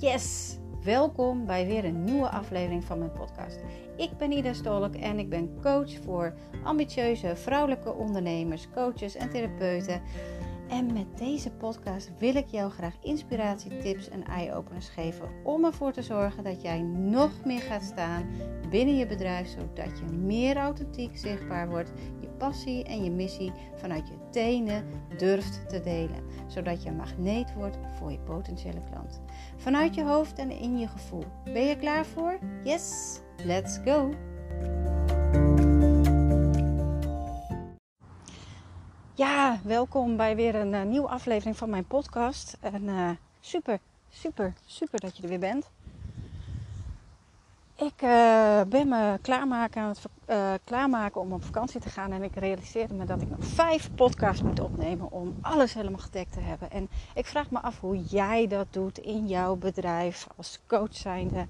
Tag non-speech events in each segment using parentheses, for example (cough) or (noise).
Yes! Welkom bij weer een nieuwe aflevering van mijn podcast. Ik ben Ida Stolk en ik ben coach voor ambitieuze vrouwelijke ondernemers, coaches en therapeuten. En met deze podcast wil ik jou graag inspiratie, tips en eye-openers geven om ervoor te zorgen dat jij nog meer gaat staan binnen je bedrijf, zodat je meer authentiek zichtbaar wordt, je passie en je missie vanuit je tenen durft te delen, zodat je magneet wordt voor je potentiële klant. Vanuit je hoofd en in je gevoel. Ben je klaar voor? Yes, let's go! Welkom bij weer een uh, nieuwe aflevering van mijn podcast. En uh, super, super, super dat je er weer bent. Ik uh, ben me klaarmaken aan het klaarmaken om op vakantie te gaan. En ik realiseerde me dat ik nog vijf podcasts moet opnemen om alles helemaal gedekt te hebben. En ik vraag me af hoe jij dat doet in jouw bedrijf als coach zijnde.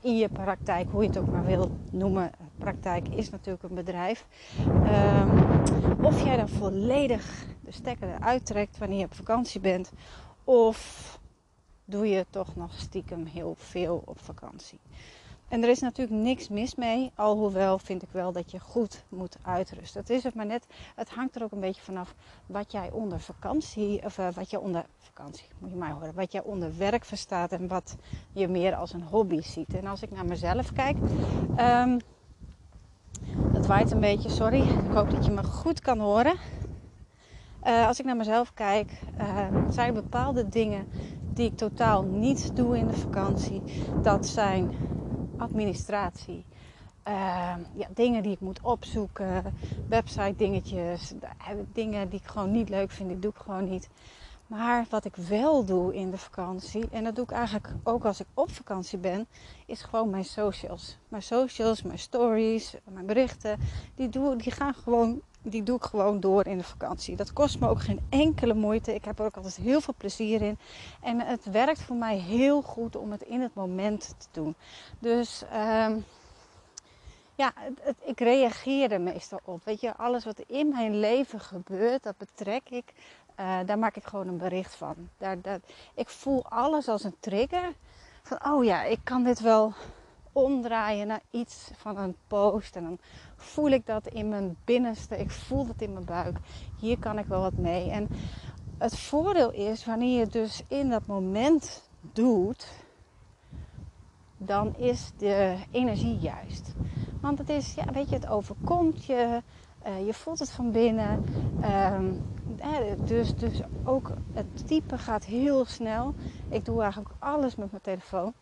In je praktijk, hoe je het ook maar wil noemen. Praktijk is natuurlijk een bedrijf. Um, of jij dan volledig de stekker eruit trekt wanneer je op vakantie bent. Of doe je toch nog stiekem heel veel op vakantie. En er is natuurlijk niks mis mee, alhoewel vind ik wel dat je goed moet uitrusten. Het is het maar net, het hangt er ook een beetje vanaf wat jij onder vakantie, of uh, wat je onder vakantie, moet je mij horen, wat jij onder werk verstaat en wat je meer als een hobby ziet. En als ik naar mezelf kijk, um, het waait een beetje, sorry, ik hoop dat je me goed kan horen. Uh, als ik naar mezelf kijk, uh, zijn bepaalde dingen die ik totaal niet doe in de vakantie. Dat zijn administratie. Uh, ja, dingen die ik moet opzoeken, website dingetjes, dingen die ik gewoon niet leuk vind, die doe ik gewoon niet. Maar wat ik wel doe in de vakantie, en dat doe ik eigenlijk ook als ik op vakantie ben, is gewoon mijn socials. Mijn socials, mijn stories, mijn berichten, die, doe, die gaan gewoon die doe ik gewoon door in de vakantie. Dat kost me ook geen enkele moeite. Ik heb er ook altijd heel veel plezier in. En het werkt voor mij heel goed om het in het moment te doen. Dus um, ja, ik reageer er meestal op. Weet je, alles wat in mijn leven gebeurt, dat betrek ik. Uh, daar maak ik gewoon een bericht van. Daar, ik voel alles als een trigger. Van, oh ja, ik kan dit wel omdraaien naar iets van een post. En dan voel ik dat in mijn binnenste. Ik voel dat in mijn buik. Hier kan ik wel wat mee. En het voordeel is, wanneer je dus in dat moment doet, dan is de energie juist. Want het is, ja, weet je, het overkomt je. Uh, je voelt het van binnen. Um, dus, dus ook het typen gaat heel snel. Ik doe eigenlijk alles met mijn telefoon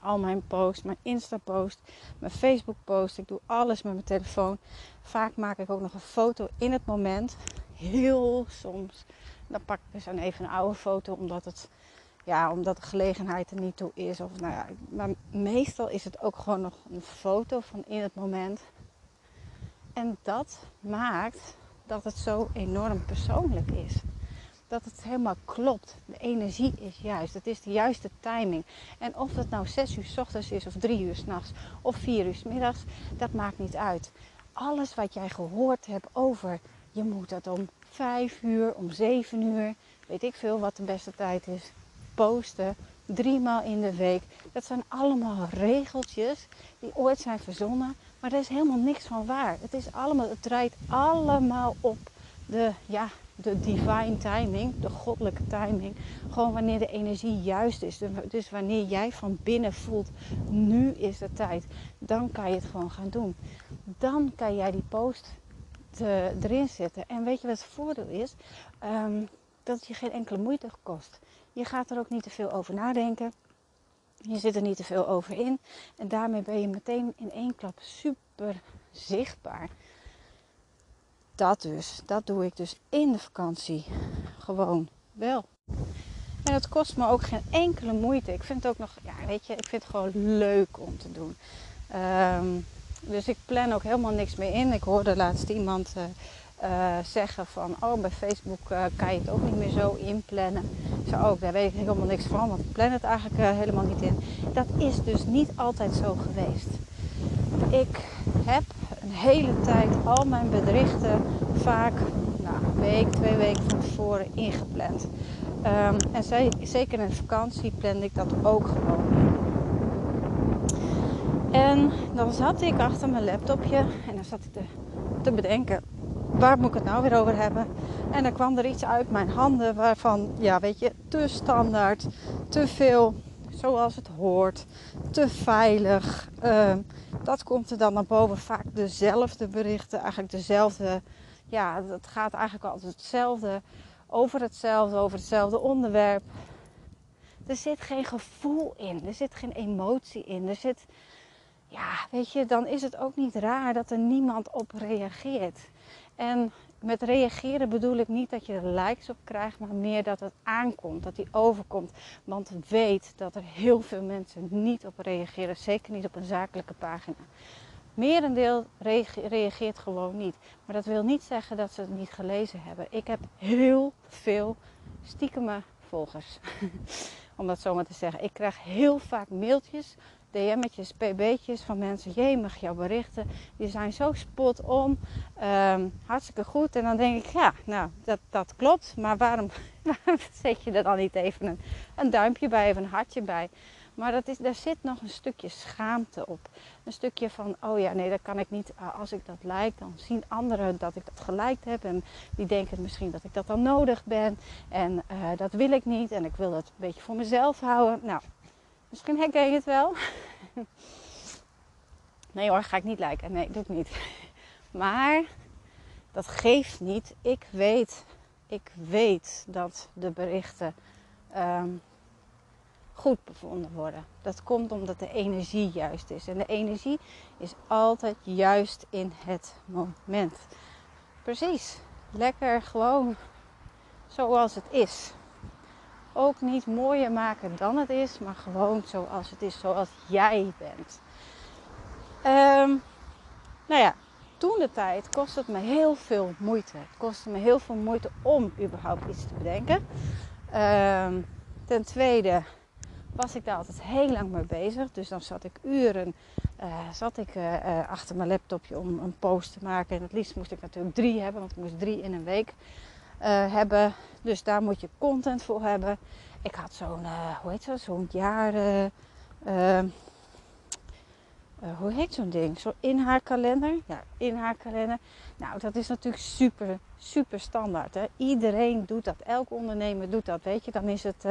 al mijn posts, mijn Insta-post, mijn Facebook-post. Ik doe alles met mijn telefoon. Vaak maak ik ook nog een foto in het moment. Heel soms. Dan pak ik dus dan even een oude foto omdat het ja, omdat de gelegenheid er niet toe is. Of, nou ja, maar meestal is het ook gewoon nog een foto van in het moment. En dat maakt dat het zo enorm persoonlijk is dat het helemaal klopt. De energie is juist. Het is de juiste timing. En of het nou 6 uur s ochtends is of 3 uur s'nachts of 4 uur s middags, dat maakt niet uit. Alles wat jij gehoord hebt over je moet dat om 5 uur, om 7 uur, weet ik veel wat de beste tijd is, posten. Drie maal in de week. Dat zijn allemaal regeltjes die ooit zijn verzonnen. Maar er is helemaal niks van waar. Het, is allemaal, het draait allemaal op de, ja, de divine timing, de goddelijke timing. Gewoon wanneer de energie juist is. Dus wanneer jij van binnen voelt, nu is de tijd. Dan kan je het gewoon gaan doen. Dan kan jij die post erin zetten. En weet je wat het voordeel is? Um, dat het je geen enkele moeite kost. Je gaat er ook niet te veel over nadenken. Je zit er niet te veel over in. En daarmee ben je meteen in één klap super zichtbaar dat dus. Dat doe ik dus in de vakantie. Gewoon wel. En het kost me ook geen enkele moeite. Ik vind het ook nog, ja, weet je, ik vind het gewoon leuk om te doen. Um, dus ik plan ook helemaal niks meer in. Ik hoorde laatst iemand uh, uh, zeggen van, oh, bij Facebook uh, kan je het ook niet meer zo inplannen. Zei ook, oh, daar weet ik helemaal niks van, want ik plan het eigenlijk helemaal niet in. Dat is dus niet altijd zo geweest. Ik heb een hele tijd al mijn berichten vaak nou, een week, twee weken van tevoren ingepland. Ehm, en zeker in vakantie plande ik dat ook gewoon. En dan zat ik achter mijn laptopje en dan zat ik te, te bedenken, waar moet ik het nou weer over hebben? En dan kwam er iets uit mijn handen waarvan, ja weet je, te standaard, te veel zoals het hoort, te veilig. Uh, dat komt er dan naar boven. Vaak dezelfde berichten, eigenlijk dezelfde. Ja, het gaat eigenlijk altijd hetzelfde. Over hetzelfde, over hetzelfde onderwerp. Er zit geen gevoel in, er zit geen emotie in. Er zit, ja, weet je, dan is het ook niet raar dat er niemand op reageert. En met reageren bedoel ik niet dat je er likes op krijgt, maar meer dat het aankomt, dat die overkomt. Want weet dat er heel veel mensen niet op reageren, zeker niet op een zakelijke pagina. Merendeel reageert gewoon niet. Maar dat wil niet zeggen dat ze het niet gelezen hebben. Ik heb heel veel stiekeme volgers. (laughs) Om dat zo maar te zeggen. Ik krijg heel vaak mailtjes DM'tjes, pb'tjes van mensen. Jemig, jouw berichten, die zijn zo spot on. Ehm, hartstikke goed. En dan denk ik, ja, nou, dat, dat klopt. Maar (laughs) waarom, zet je er dan niet even een, een duimpje bij of een hartje bij? Maar dat is, daar zit nog een stukje schaamte op. Een stukje van, oh ja, nee, dat kan ik niet. Ah, als ik dat lijk, dan zien anderen dat ik dat geliked heb. En die denken misschien dat ik dat dan nodig ben. En uh, dat wil ik niet. En ik wil het een beetje voor mezelf houden. Nou, Misschien herken je het wel. (laughs) Nee hoor, ga ik niet lijken. Nee, doe ik niet. (laughs) Maar dat geeft niet. Ik weet, ik weet dat de berichten um, goed bevonden worden. Dat komt omdat de energie juist is. En de energie is altijd juist in het moment. Precies. Lekker gewoon zoals het is ook niet mooier maken dan het is, maar gewoon zoals het is, zoals jij bent. Um, nou ja, toen de tijd kostte het me heel veel moeite. Het kostte me heel veel moeite om überhaupt iets te bedenken. Um, ten tweede was ik daar altijd heel lang mee bezig. Dus dan zat ik uren uh, zat ik, uh, achter mijn laptopje om een post te maken. En het liefst moest ik natuurlijk drie hebben, want ik moest drie in een week hebben. Dus daar moet je content voor hebben. Ik had zo'n, uh, hoe heet dat, zo'n jaar, uh, hoe heet zo'n ding? Zo in haar kalender. Ja, in haar kalender. Nou, dat is natuurlijk super, super standaard. Hè? Iedereen doet dat. Elk ondernemer doet dat. Weet je, dan is het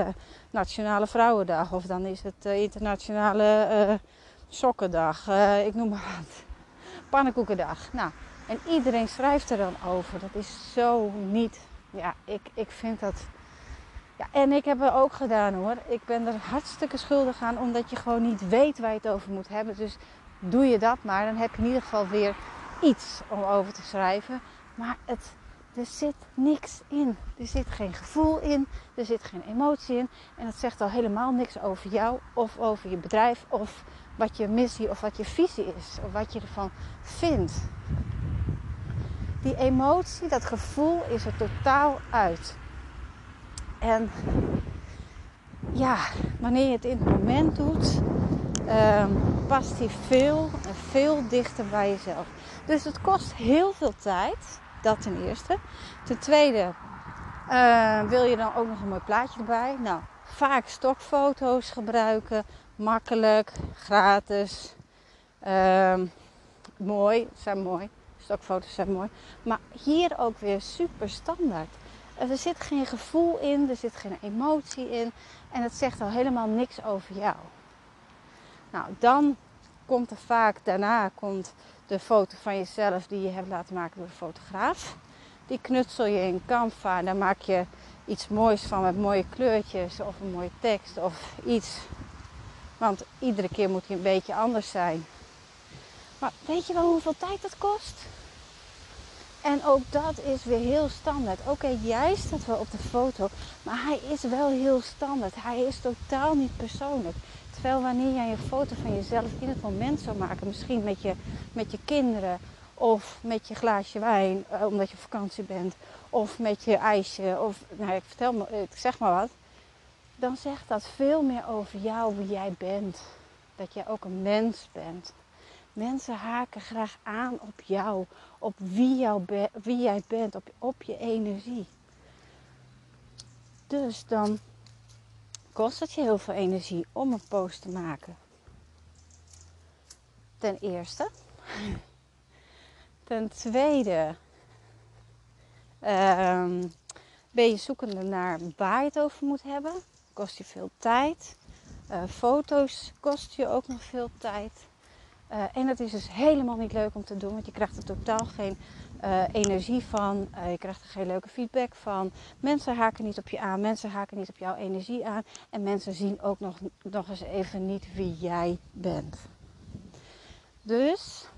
Nationale Vrouwendag of dan is het Internationale Sokkendag. ik noem maar wat. Pannenkoekendag. Nou, en iedereen schrijft er dan over. Dat is zo niet ja, ik, ik vind dat. Ja, en ik heb het ook gedaan hoor. Ik ben er hartstikke schuldig aan, omdat je gewoon niet weet waar je het over moet hebben. Dus doe je dat maar. Dan heb je in ieder geval weer iets om over te schrijven. Maar het, er zit niks in. Er zit geen gevoel in. Er zit geen emotie in. En dat zegt al helemaal niks over jou of over je bedrijf of wat je missie of wat je visie is. Of wat je ervan vindt die emotie, dat gevoel is er totaal uit. En ja, wanneer je het in het moment doet, um, past die veel en veel dichter bij jezelf. Dus het kost heel veel tijd, dat ten eerste. Ten tweede, uh, wil je dan ook nog een mooi plaatje erbij? Nou, vaak stokfoto's gebruiken, makkelijk, gratis, uh, mooi, zijn mooi stokfoto's zijn mooi. Maar hier ook weer super standaard. Er zit geen gevoel in, er zit geen emotie in. En het zegt al helemaal niks over jou. Nou, dan komt er vaak, daarna komt de foto van jezelf die je hebt laten maken door de fotograaf. Die knutsel je in Canva. Daar maak je iets moois van met mooie kleurtjes of een mooie tekst of iets. Want iedere keer moet hij een beetje anders zijn. Maar weet je wel hoeveel tijd dat kost? En ook dat is weer heel standaard. Oké, jij staat wel op de foto, maar hij is wel heel standaard. Hij is totaal niet persoonlijk. Terwijl wanneer jij een foto van jezelf in het moment zou maken, misschien met je, met je kinderen of met je glaasje wijn, eh, omdat je op vakantie bent, of met je ijsje, of nou, ik vertel me, zeg maar wat, dan zegt dat veel meer over jou, wie jij bent. Dat jij ook een mens bent. Mensen haken graag aan op jou, op wie, wie jij bent, op, op je energie. Dus dan kost het je heel veel energie om een post te maken. Ten eerste. Ten tweede ehm, ben je zoekende naar waar je het over moet hebben. Kost je veel tijd. Uh, foto's kost je ook nog veel tijd. Uh, en het is dus helemaal niet leuk om te doen, want je krijgt er totaal geen uh, energie van. je krijgt er geen leuke feedback van. Mensen haken niet op je aan, mensen haken niet op jouw energie aan. En mensen zien ook nog, nog eens even niet wie jij bent. Dus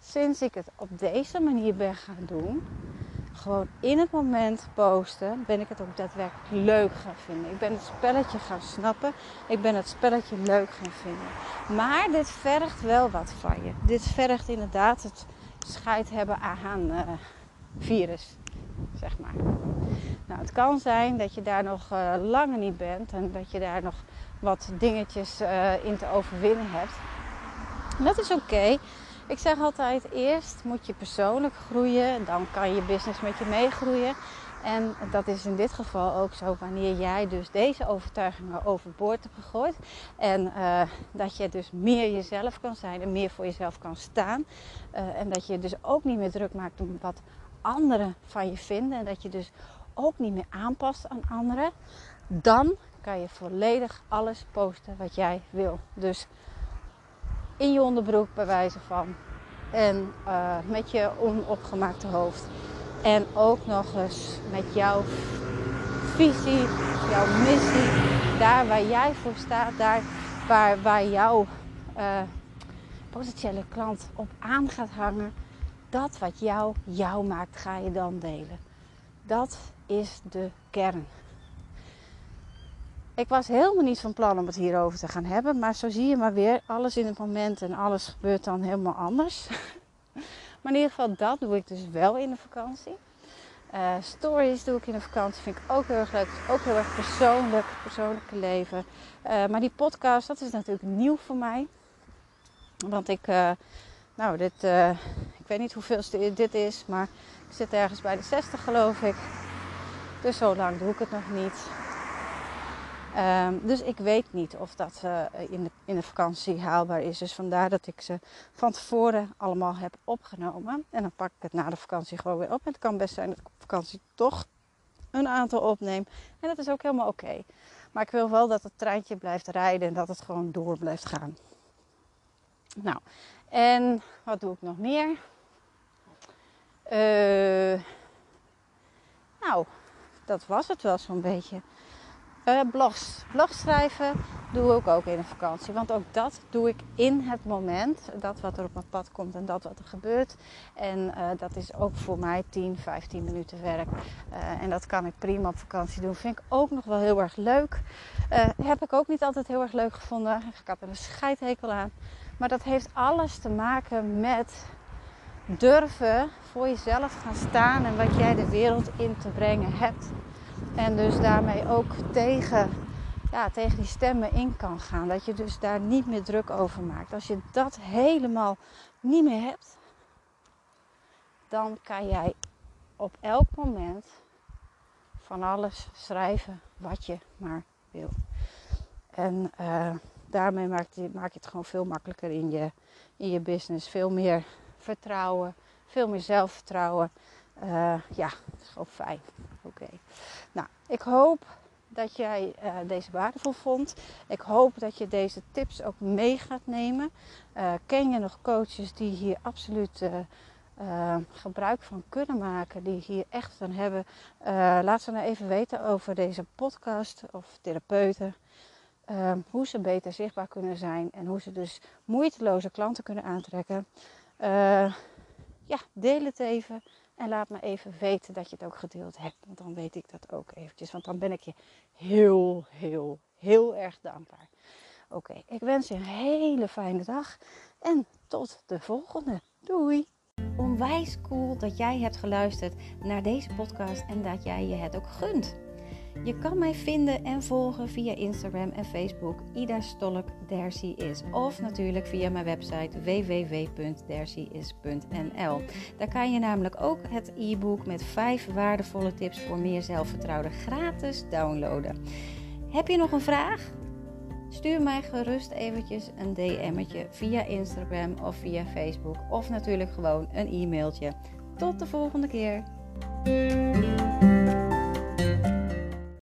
sinds ik het op deze manier ben gaan doen, gewoon in het moment posten, ben ik het ook daadwerkelijk leuk gaan vinden. Ik ben het spelletje gaan snappen. Ik ben het spelletje leuk gaan vinden. Maar dit vergt wel wat van je. Dit vergt inderdaad het scheid hebben aan uh, virus, zeg maar. Nou, het kan zijn dat je daar nog uh, langer niet bent en dat je daar nog wat dingetjes uh, in te overwinnen hebt. Dat is oké. Ik zeg altijd, eerst moet je persoonlijk groeien, dan kan je business met je meegroeien. En dat is in dit geval ook zo wanneer jij dus deze overtuigingen overboord hebt gegooid. En uh, dat je dus meer jezelf kan zijn en meer voor jezelf kan staan. Uh, en dat je dus ook niet meer druk maakt om wat anderen van je vinden. En dat je dus ook niet meer aanpast aan anderen. Dan kan je volledig alles posten wat jij wil. Dus in je onderbroek bij wijze van. En uh, met je onopgemaakte hoofd. En ook nog eens met jouw visie, jouw missie. Daar waar jij voor staat, daar waar, waar jouw uh, potentiële klant op aan gaat hangen. Dat wat jou jou maakt, ga je dan delen. Dat is de kern. Ik was helemaal niet van plan om het hierover te gaan hebben. Maar zo zie je maar weer. Alles in het moment en alles gebeurt dan helemaal anders. (laughs) maar in ieder geval dat doe ik dus wel in de vakantie. Uh, stories doe ik in de vakantie. Vind ik ook heel erg leuk. ook heel erg persoonlijk. Persoonlijke leven. Uh, maar die podcast, dat is natuurlijk nieuw voor mij. Want ik... Uh, nou, dit... ik weet niet hoeveel dit is. Maar ik zit ergens bij de 60 geloof ik. Dus zo lang doe ik het nog niet. Um, dus ik weet niet of dat uh, in, de, in de vakantie haalbaar is. Dus vandaar dat ik ze van tevoren allemaal heb opgenomen. En dan pak ik het na de vakantie gewoon weer op. En het kan best zijn dat ik op vakantie toch een aantal opneem. En dat is ook helemaal oké. Maar ik wil wel dat het treintje blijft rijden en dat het gewoon door blijft gaan. Nou, en wat doe ik nog meer? Uh, nou, dat was het wel zo'n beetje. Uh, blogs. Blogs schrijven doe ik ook in de vakantie. Want ook dat doe ik in het moment. Dat wat er op mijn pad komt en dat wat er gebeurt. En uh, dat is ook voor mij 10, 15 minuten werk. Uh, en dat kan ik prima op vakantie doen. Vind ik ook nog wel heel erg leuk. heb ik ook niet altijd heel erg leuk gevonden. Ik had er een scheidhekel aan. Maar dat heeft alles te maken met durven voor jezelf gaan staan. En wat jij de wereld in te brengen hebt. En dus daarmee ook tegen, ja, tegen die stemmen in kan gaan. Dat je dus daar niet meer druk over maakt. Als je dat helemaal niet meer hebt, dan kan jij op elk moment van alles schrijven wat je maar wil. En uh, daarmee maak je, maak je het gewoon veel makkelijker in je, in je business. Veel meer vertrouwen, veel meer zelfvertrouwen. Uh, ja, dat is gewoon fijn. Oké. Nou, ik hoop dat jij uh, deze waardevol vond. Ik hoop dat je deze tips ook mee gaat nemen. Uh, ken je nog coaches die hier absoluut gebruik van kunnen maken, die hier echt van hebben? laat ze nou even weten over deze podcast of therapeuten. hoe ze beter zichtbaar kunnen zijn en hoe ze dus moeiteloze klanten kunnen aantrekken. ja, deel het even. En laat me even weten dat je het ook gedeeld hebt. Want dan weet ik dat ook eventjes. Want dan ben ik je heel, heel, heel erg dankbaar. Oké, ik wens je een hele fijne dag. En tot de volgende. Doei! Onwijs cool dat jij hebt geluisterd naar deze podcast en dat jij je het ook gunt. Je kan mij vinden en volgen via Instagram en Facebook Ida Stolk is. Of natuurlijk via mijn website www.dercyis.nl. Daar kan je namelijk ook het e-book met 5 waardevolle tips voor meer zelfvertrouwen gratis downloaden. Heb je nog een vraag? Stuur mij gerust eventjes een DM'tje via Instagram of via Facebook of natuurlijk gewoon een e-mailtje. Tot de volgende keer.